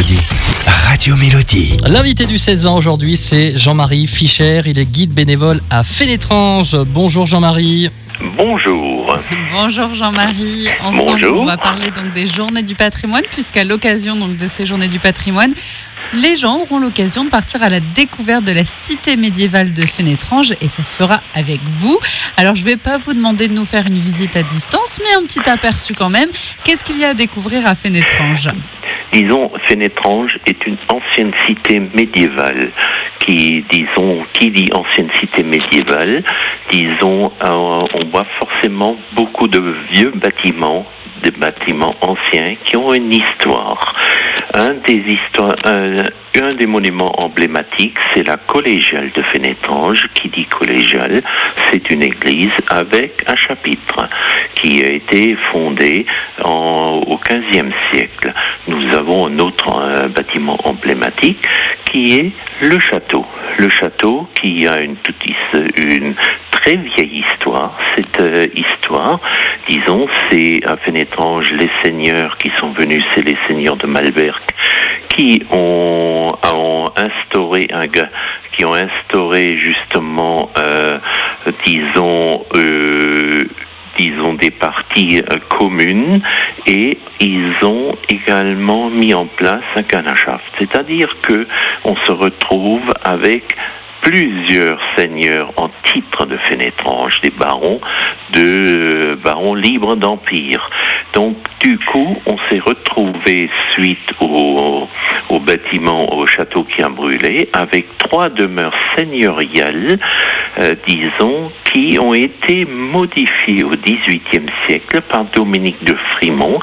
Mélodie. Radio Mélodie. L'invité du 16 ans aujourd'hui, c'est Jean-Marie Fischer. Il est guide bénévole à Fénétrange. Bonjour Jean-Marie. Bonjour. Bonjour Jean-Marie. Ensemble, Bonjour. on va parler donc des journées du patrimoine, puisqu'à l'occasion donc de ces journées du patrimoine, les gens auront l'occasion de partir à la découverte de la cité médiévale de Fénétrange et ça se fera avec vous. Alors je vais pas vous demander de nous faire une visite à distance, mais un petit aperçu quand même. Qu'est-ce qu'il y a à découvrir à Fénétrange? Disons, Fénétrange est une ancienne cité médiévale qui, disons, qui dit ancienne cité médiévale, disons, euh, on voit forcément beaucoup de vieux bâtiments, des bâtiments anciens qui ont une histoire. Un des un des monuments emblématiques, c'est la collégiale de Fénétrange. Qui dit collégiale, c'est une église avec un chapitre qui a été fondé en- au XVe siècle. Nous avons un autre euh, bâtiment emblématique qui est le château. Le château qui a une, une très vieille histoire. Cette euh, histoire, disons, c'est à Fénétrange les seigneurs qui sont venus, c'est les seigneurs de Malberg qui ont, instauré un qui ont instauré justement, euh, disons, disons des parties euh, communes et ils ont également mis en place un canashaft, c'est-à-dire que on se retrouve avec plusieurs seigneurs en titre de Fénétrange, des barons de euh, barons libres d'empire. Donc du coup, on s'est retrouvé suite au, au bâtiment, au château qui a brûlé, avec trois demeures seigneuriales, euh, disons, qui ont été modifiées au XVIIIe siècle par Dominique de Frimont.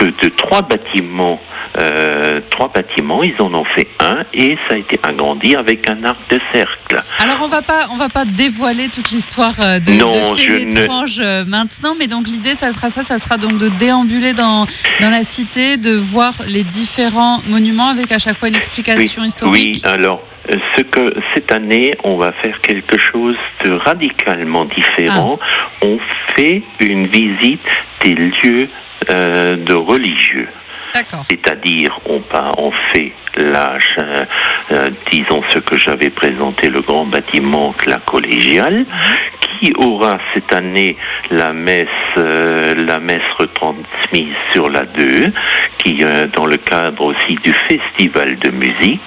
De, de trois bâtiments, euh, trois bâtiments, ils en ont fait un et ça a été agrandi avec un arc de cercle. Alors on va pas on va pas dévoiler toute l'histoire euh, de, Non, de ne- euh, maintenant, mais donc l'idée ça sera ça, ça sera donc de déambuler dans dans la cité, de voir les différents monuments avec à chaque fois une explication historique. Oui, alors ce que cette année on va faire quelque chose de radicalement différent. Ah. On fait une visite des lieux euh, de religieux. D'accord. C'est-à-dire, on, part- on fait la, ch- euh, disons ce que j'avais présenté, le grand bâtiment, la collégiale, qui aura cette année la messe, euh, la messe retransmise sur la 2, qui euh, dans le cadre aussi du festival de musique.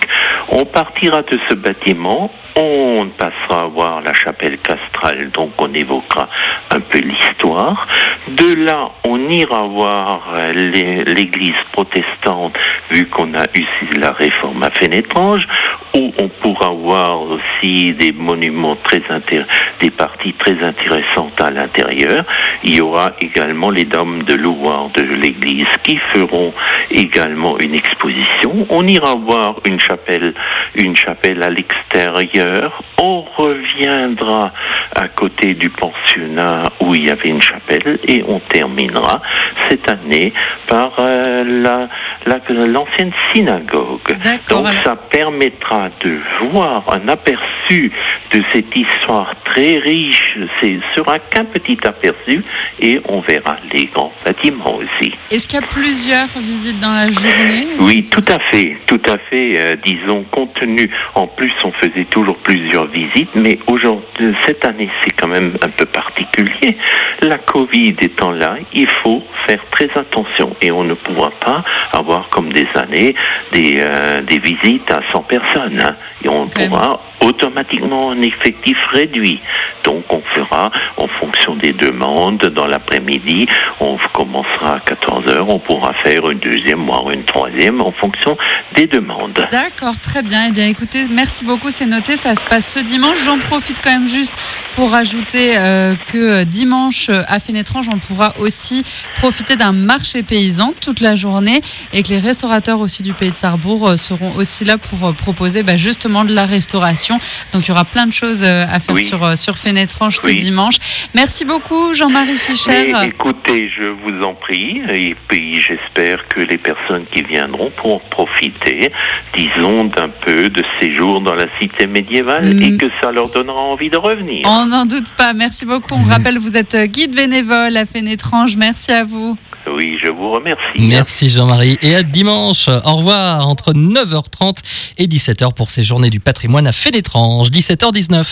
On partira de ce bâtiment, on passera voir la chapelle castrale, donc on évoquera un peu l'histoire. De là, on ira voir l'église protestante, vu qu'on a eu la réforme à Fénétrange, où on pourra voir aussi des monuments très des parties très intéressantes à l'intérieur. Il y aura également les dames de louvoire de l'église qui feront également une exposition. On ira voir une chapelle, une chapelle à l'extérieur. On reviendra à côté du pensionnat où il y avait une chapelle et on terminera cette année par euh, la- l'ancienne synagogue. Donc alors- ça permettra de voir un aperçu de cette histoire très riche. C'est sera qu'un petit aperçu et on verra les grands bâtiments aussi. Est-ce qu'il y a plusieurs visites dans la journée? Oui, tout à fait, tout à fait. euh, disons, compte tenu, en plus, on faisait toujours plusieurs visites, mais aujourd'hui, cette année, c'est quand même un peu particulier. La Covid étant là, il faut faire très attention et on ne pourra pas avoir des années des, euh, des visites à 100 personnes. hein. et on même. pourra automatiquement un effectif réduit. Donc, on fera en fonction des demandes dans l'après-midi. On commencera à 14 heures. On pourra faire une deuxième, voire une troisième en fonction des demandes. D'accord, très bien. Eh bien, écoutez, merci beaucoup, c'est noté. Ça se passe ce dimanche. J'en profite quand même juste pour rajouter euh, que dimanche euh, à Fénétrange, on pourra aussi profiter d'un marché paysan toute la journée et que les restaurateurs aussi du pays de Sarrebourg euh, seront aussi là pour euh, proposer bah, justement de la restauration. Donc, il y aura plein de choses euh, à faire Oui. sur, euh, sur Fénétrange ce dimanche. Merci beaucoup, Jean-Marie Fischer. Mais écoutez, je vous en prie, et puis j'espère que les personnes qui viendront pourront profiter, disons, d'un peu de séjour dans la cité médiévale Mm. et que ça leur donnera envie de revenir. On n'en doute pas. Merci beaucoup. On rappelle, vous êtes euh, guide bénévole à Fénétrange. Merci à vous. Oui, je vous remercie. Merci Jean-Marie. Et à dimanche. Au revoir. Entre 9h30 et 17h pour ces journées du patrimoine à Fénétrange. 17h19.